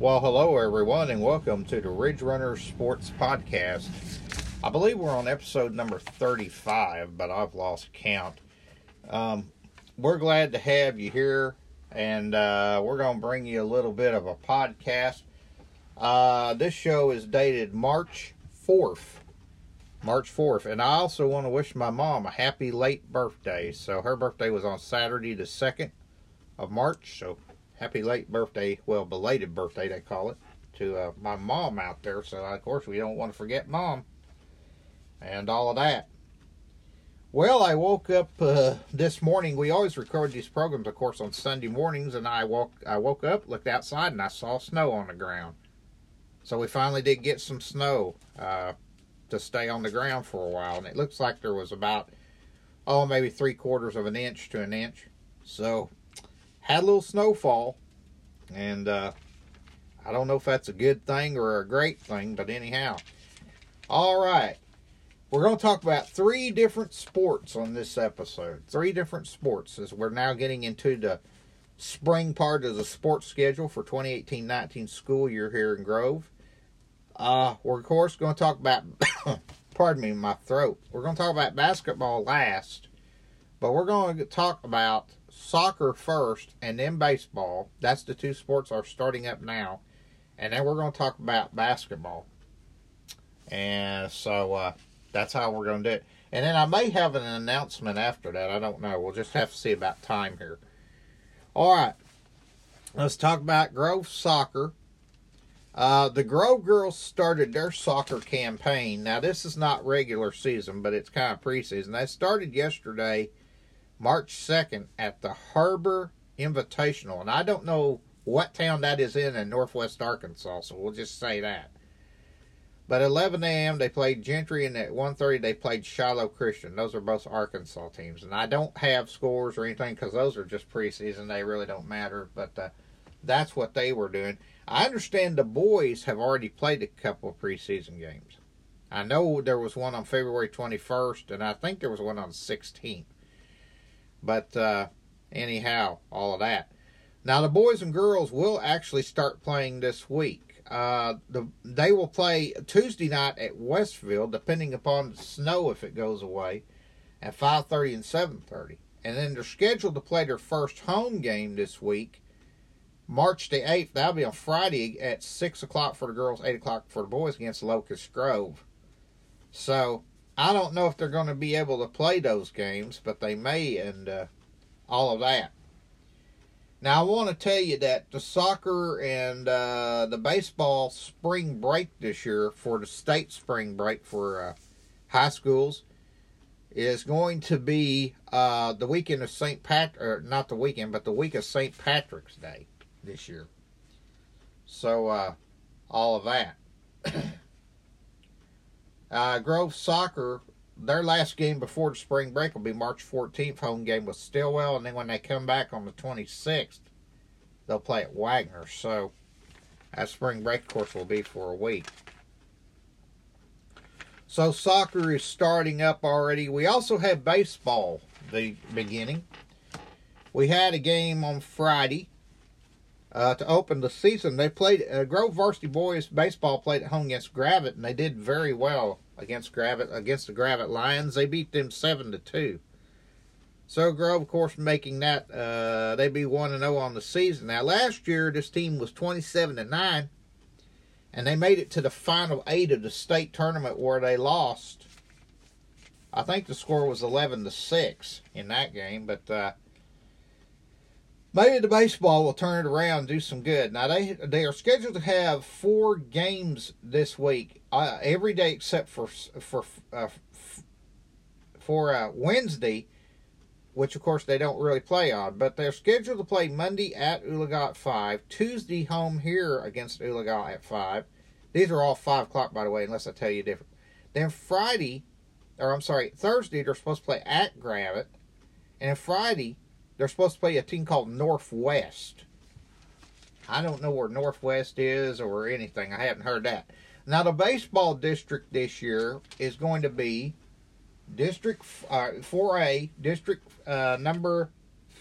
Well, hello everyone, and welcome to the Ridge Runners Sports Podcast. I believe we're on episode number 35, but I've lost count. Um, we're glad to have you here, and uh, we're going to bring you a little bit of a podcast. Uh, this show is dated March 4th. March 4th. And I also want to wish my mom a happy late birthday. So her birthday was on Saturday, the 2nd of March. So happy late birthday, well, belated birthday, they call it, to uh, my mom out there. So, of course, we don't want to forget mom and all of that. Well, I woke up uh, this morning. We always record these programs, of course, on Sunday mornings, and I woke I woke up, looked outside, and I saw snow on the ground. So we finally did get some snow uh, to stay on the ground for a while, and it looks like there was about oh maybe three quarters of an inch to an inch. So had a little snowfall, and uh, I don't know if that's a good thing or a great thing, but anyhow. All right. We're going to talk about three different sports on this episode. Three different sports as we're now getting into the spring part of the sports schedule for 2018 19 school year here in Grove. Uh, we're, of course, going to talk about, pardon me, my throat. We're going to talk about basketball last, but we're going to talk about soccer first and then baseball. That's the two sports are starting up now. And then we're going to talk about basketball. And so, uh, that's how we're going to do it. And then I may have an announcement after that. I don't know. We'll just have to see about time here. All right. Let's talk about Grove Soccer. Uh, the Grove Girls started their soccer campaign. Now, this is not regular season, but it's kind of preseason. They started yesterday, March 2nd, at the Har-Ber Invitational. And I don't know what town that is in in northwest Arkansas, so we'll just say that. But 11 a.m. they played Gentry, and at 1:30 they played Shiloh Christian. Those are both Arkansas teams, and I don't have scores or anything because those are just preseason. They really don't matter. But uh, that's what they were doing. I understand the boys have already played a couple of preseason games. I know there was one on February 21st, and I think there was one on 16th. But uh, anyhow, all of that. Now the boys and girls will actually start playing this week. Uh, the they will play Tuesday night at Westville, depending upon the snow if it goes away, at five thirty and seven thirty, and then they're scheduled to play their first home game this week, March the eighth. That'll be on Friday at six o'clock for the girls, eight o'clock for the boys against Locust Grove. So I don't know if they're going to be able to play those games, but they may, and uh, all of that. Now, I want to tell you that the soccer and uh, the baseball spring break this year for the state spring break for uh, high schools is going to be uh, the weekend of St. Pat, or not the weekend, but the week of St. Patrick's Day this year. So, uh, all of that. Uh, Grove Soccer their last game before the spring break will be March 14th, home game with Stilwell, and then when they come back on the 26th, they'll play at Wagoner. So that spring break, course, will be for a week. So soccer is starting up already. We also have baseball the beginning. We had a game on Friday uh, to open the season. They played uh, Grove Varsity Boys baseball played at home against Gravette, and they did very well against Gravette against the Gravette Lions. They beat them seven to two. So Grove, of course, making that uh, they be one and zero on the season. Now last year this team was twenty seven and nine, and they made it to the final eight of the state tournament where they lost. I think the score was eleven to six in that game, but uh, maybe the baseball will turn it around and do some good. Now they they are scheduled to have four games this week, uh, every day except for for uh, for uh, Wednesday, which of course they don't really play on. But they're scheduled to play Monday at Oologah at five, Tuesday home here against Oologah at five. These are all five o'clock, by the way, unless I tell you different. Then Friday, or I'm sorry, Thursday they're supposed to play at Gravette, and Friday they're supposed to play a team called Northwest. I don't know where Northwest is or anything. I haven't heard that. Now, the baseball district this year is going to be District uh, 4A, District uh, number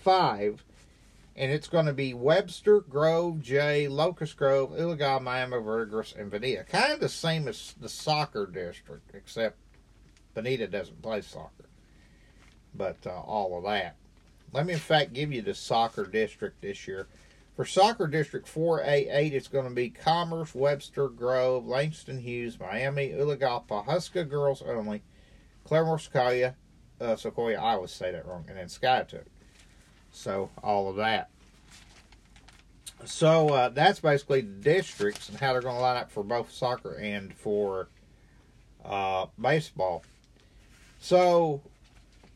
5. and it's going to be Webster, Grove, Jay, Locust Grove, Oologah, Miami, Verdigris, and Vinita. Kind of the same as the soccer district, except Vinita doesn't play soccer. But uh, all of that. Let me, in fact, give you the soccer district this year. For Soccer District 4A8, it's going to be Commerce, Webster, Grove, Langston Hughes, Miami, Oologah, Huska girls only, Claremore, Sequoyah, uh, Sequoyah, I always say that wrong, and then Skiatook. So, all of that. So, uh, that's basically the districts and how they're going to line up for both soccer and for uh, baseball. So,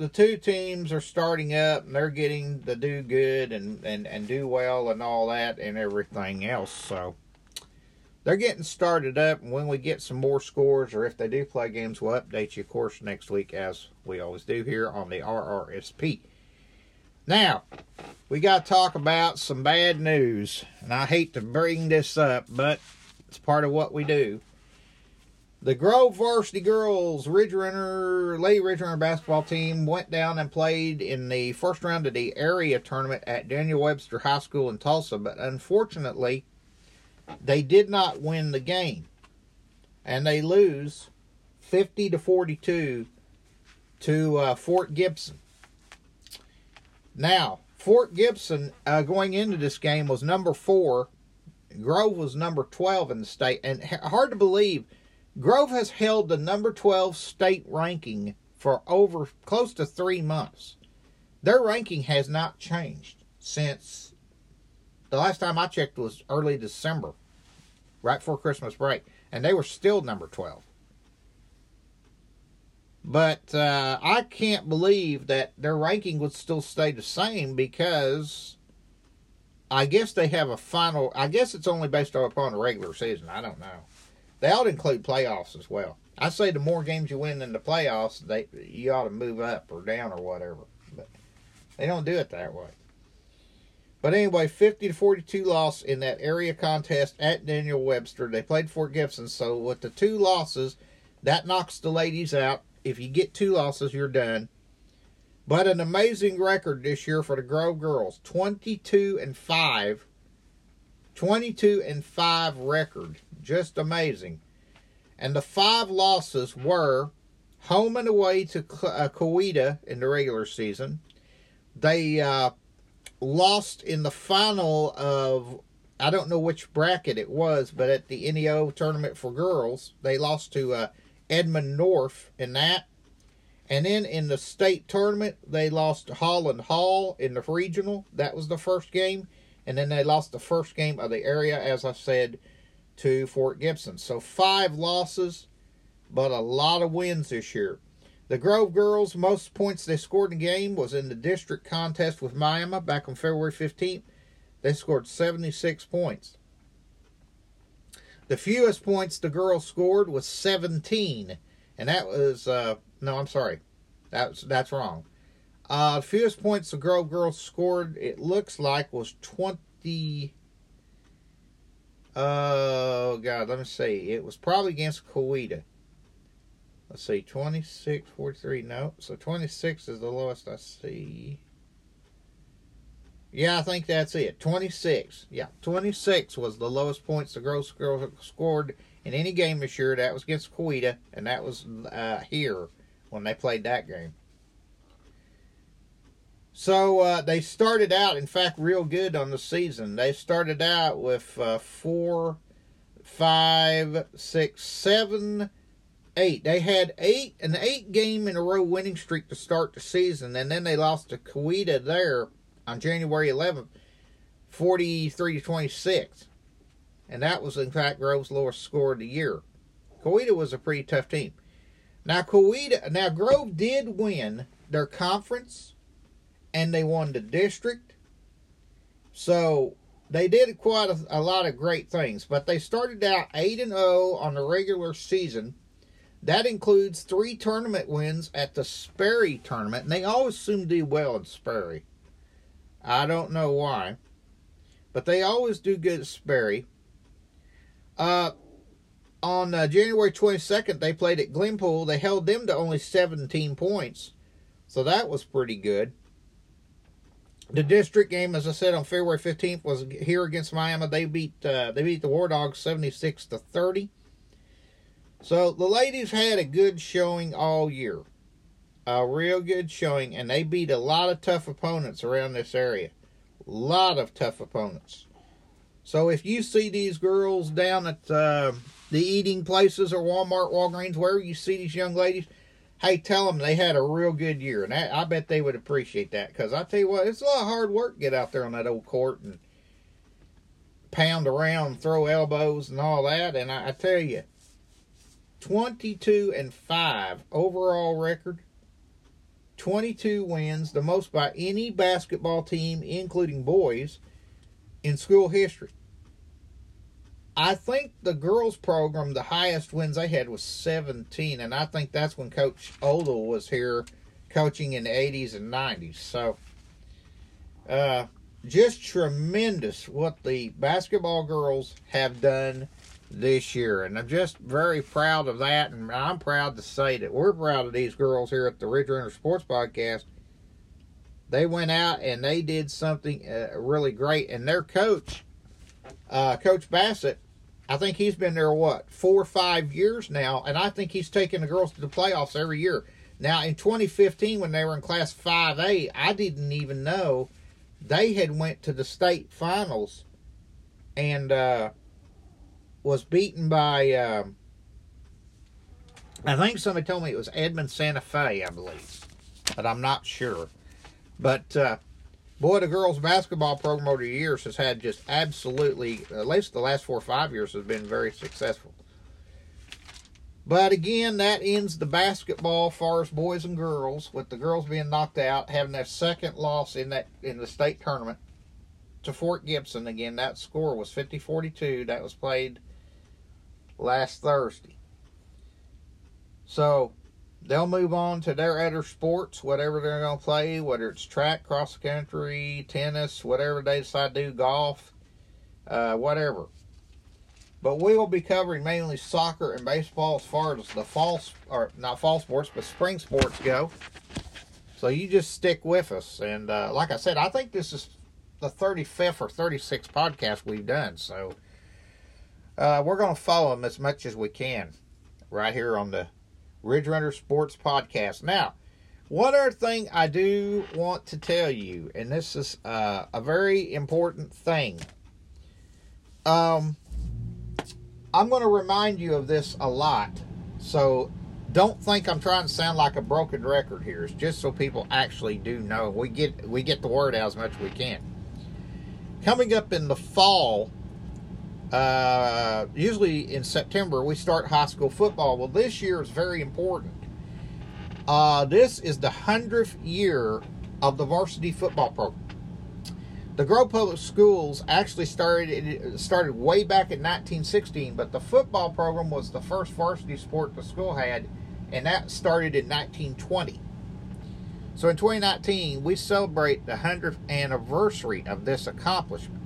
the two teams are starting up and they're getting to do good and, and, and do well and all that and everything else. So they're getting started up. And when we get some more scores or if they do play games, we'll update you, of course, next week as we always do here on the RRSP. Now, we got to talk about some bad news. And I hate to bring this up, but it's part of what we do. The Grove Varsity Girls Ridge Runner, Lady Ridge Runner basketball team went down and played in the first round of the area tournament at Daniel Webster High School in Tulsa, but unfortunately, they did not win the game. And they lose 50 to 42 to uh, Fort Gibson. Now, Fort Gibson uh, going into this game was number four. Grove was number 12 in the state. And hard to believe Grove has held the number 12 state ranking for over close to three months. Their ranking has not changed since the last time I checked was early December, right before Christmas break, and they were still number 12. But uh, I can't believe that their ranking would still stay the same because I guess they have a final. I guess it's only based upon the regular season. I don't know. They ought to include playoffs as well. I say the more games you win in the playoffs, they you ought to move up or down or whatever. But they don't do it that way. But anyway, 50 to 42 loss in that area contest at Daniel Webster. They played Fort Gibson, so with the two losses, that knocks the ladies out. If you get two losses, you're done. But an amazing record this year for the Grove girls 22 and 5 22 and 5 record. Just amazing. And the five losses were home and away to uh, Coweta in the regular season. They uh, lost in the final of, I don't know which bracket it was, but at the NEO tournament for girls, they lost to uh, Edmond North in that. And then in the state tournament, they lost to Holland Hall in the regional. That was the first game and then they lost the first game of the area, as I said, to Fort Gibson. So five losses, but a lot of wins this year. The Grove girls, most points they scored in the game was in the district contest with Miami back on February 15th. They scored 76 points. The fewest points the girls scored was 17, and that was uh, no, I'm sorry, that's that's wrong. Uh, fewest points the girl girls scored, it looks like, was 20. Oh, God, let me see. It was probably against Coweta. Let's see, 26, 43. No, so 26 is the lowest I see. Yeah, I think that's it. 26. Yeah, 26 was the lowest points the girls, girls scored in any game this year. That was against Coweta, and that was uh, here when they played that game. So uh, they started out, in fact, real good on the season. They started out with uh, four, five, six, seven, eight. They had eight an eight game in a row winning streak to start the season, and then they lost to Coweta there on January 11th, 43 to 26. And that was, in fact, Grove's lowest score of the year. Coweta was a pretty tough team. Now, Coweta, now Grove did win their conference and they won the district. So they did quite a, a, lot of great things, but they started out 8 and 0 on the regular season. That includes three tournament wins at the Sperry tournament, and they always seem to do well at Sperry. I don't know why, but they always do good at Sperry. Uh, on uh, January 22nd, they played at Glenpool. They held them to only 17 points, so that was pretty good. The district game, as I said on February fifteenth, was here against Miami. They beat uh, they beat the War Dogs seventy six to thirty. So the ladies had a good showing all year, a real good showing, and they beat a lot of tough opponents around this area. A lot of tough opponents. So if you see these girls down at uh, the eating places or Walmart, Walgreens, wherever you see these young ladies, hey, tell them they had a real good year, and that, I bet they would appreciate that. Because I tell you what, it's a lot of hard work to get out there on that old court and pound around, throw elbows, and all that. And I, I tell you, twenty-two and five overall record. 22 wins, the most by any basketball team, including boys, in school history. I think the girls program, the highest wins they had was 17, and I think that's when Coach Odell was here coaching in the 80s and 90s. So, uh, just tremendous what the basketball girls have done this year, and I'm just very proud of that. And I'm proud to say that we're proud of these girls here at the Ridge Runner Sports Podcast. They went out and they did something uh, really great, and their coach, uh, Coach Bassett, I think he's been there what four or five years now, and I think he's taken the girls to the playoffs every year. Now in 2015, when they were in Class 5A, I didn't even know they had went to the state finals and uh, was beaten by. Um, I think somebody told me it was Edmond Santa Fe, I believe, but I'm not sure. But uh, boy, the girls' basketball program over the years has had just absolutely, at least the last four or five years, has been very successful. But again, that ends the basketball far as boys and girls, with the girls being knocked out, having their second loss in that in the state tournament to Fort Gibson. Again, that score was 50-42. That was played last Thursday. So they'll move on to their other sports, whatever they're going to play, whether it's track, cross country, tennis, whatever they decide to do, golf, uh, whatever. But we will be covering mainly soccer and baseball as far as the fall, or not fall sports, but spring sports go. So you just stick with us. And uh, like I said, I think this is the 35th or 36th podcast we've done. So uh, we're going to follow them as much as we can right here on the Ridge Runner Sports Podcast. Now, one other thing I do want to tell you, and this is uh, a very important thing. Um, I'm going to remind you of this a lot, so don't think I'm trying to sound like a broken record here. It's just so people actually do know. We get we get the word out as much as we can. Coming up in the fall, uh, usually in September, we start high school football. Well, this year is very important. Uh, this is the 100th year of the varsity football program. The Grove Public Schools actually started started way back in 1916, but the football program was the first varsity sport the school had, and that started in 1920. So in 2019, we celebrate the 100th anniversary of this accomplishment.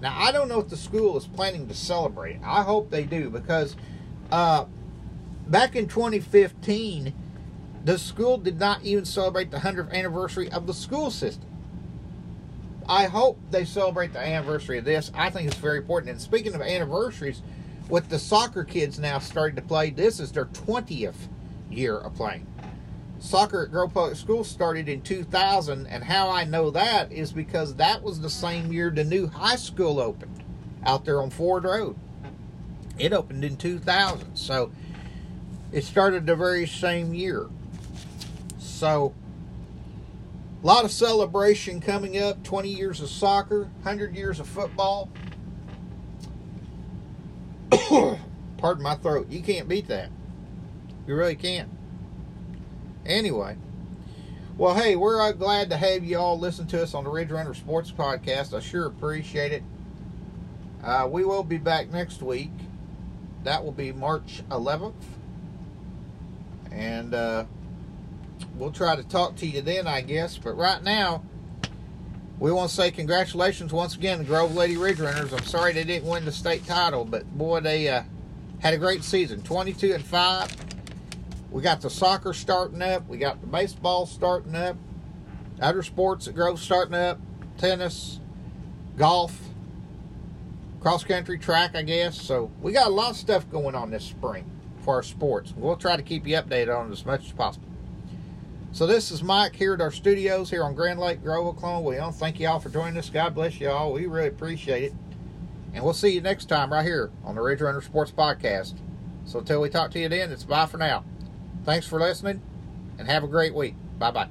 Now, I don't know if the school is planning to celebrate. I hope they do because uh, back in 2015, the school did not even celebrate the 100th anniversary of the school system. I hope they celebrate the anniversary of this. I think it's very important. And speaking of anniversaries, with the soccer kids now starting to play, this is their 20th year of playing soccer at Grove Public School started in 2000, and how I know that is because that was the same year the new high school opened out there on Ford Road. It opened in 2000, so it started the very same year. So, a lot of celebration coming up 20 years of soccer, 100 years of football. Pardon my throat. You can't beat that. You really can't. Anyway, well, hey, we're uh, glad to have you all listen to us on the Ridge Runner Sports Podcast. I sure appreciate it. Uh, we will be back next week. That will be March 11th. And uh, we'll try to talk to you then, I guess. But right now, we want to say congratulations once again to Grove Lady Ridge Runners. I'm sorry they didn't win the state title, but boy, they uh, had a great season 22 and 5 we got the soccer starting up. We got the baseball starting up. other sports at Grove starting up, tennis, golf, cross country track, I guess. So we got a lot of stuff going on this spring for our sports. We'll try to keep you updated on it as much as possible. So this is Mike here at our studios here on Grand Lake Grove, Oklahoma. We want to thank you all for joining us. God bless you all. We really appreciate it. And we'll see you next time right here on the Ridge Runner Sports Podcast. So until we talk to you then, it's bye for now. Thanks for listening and have a great week. Bye bye.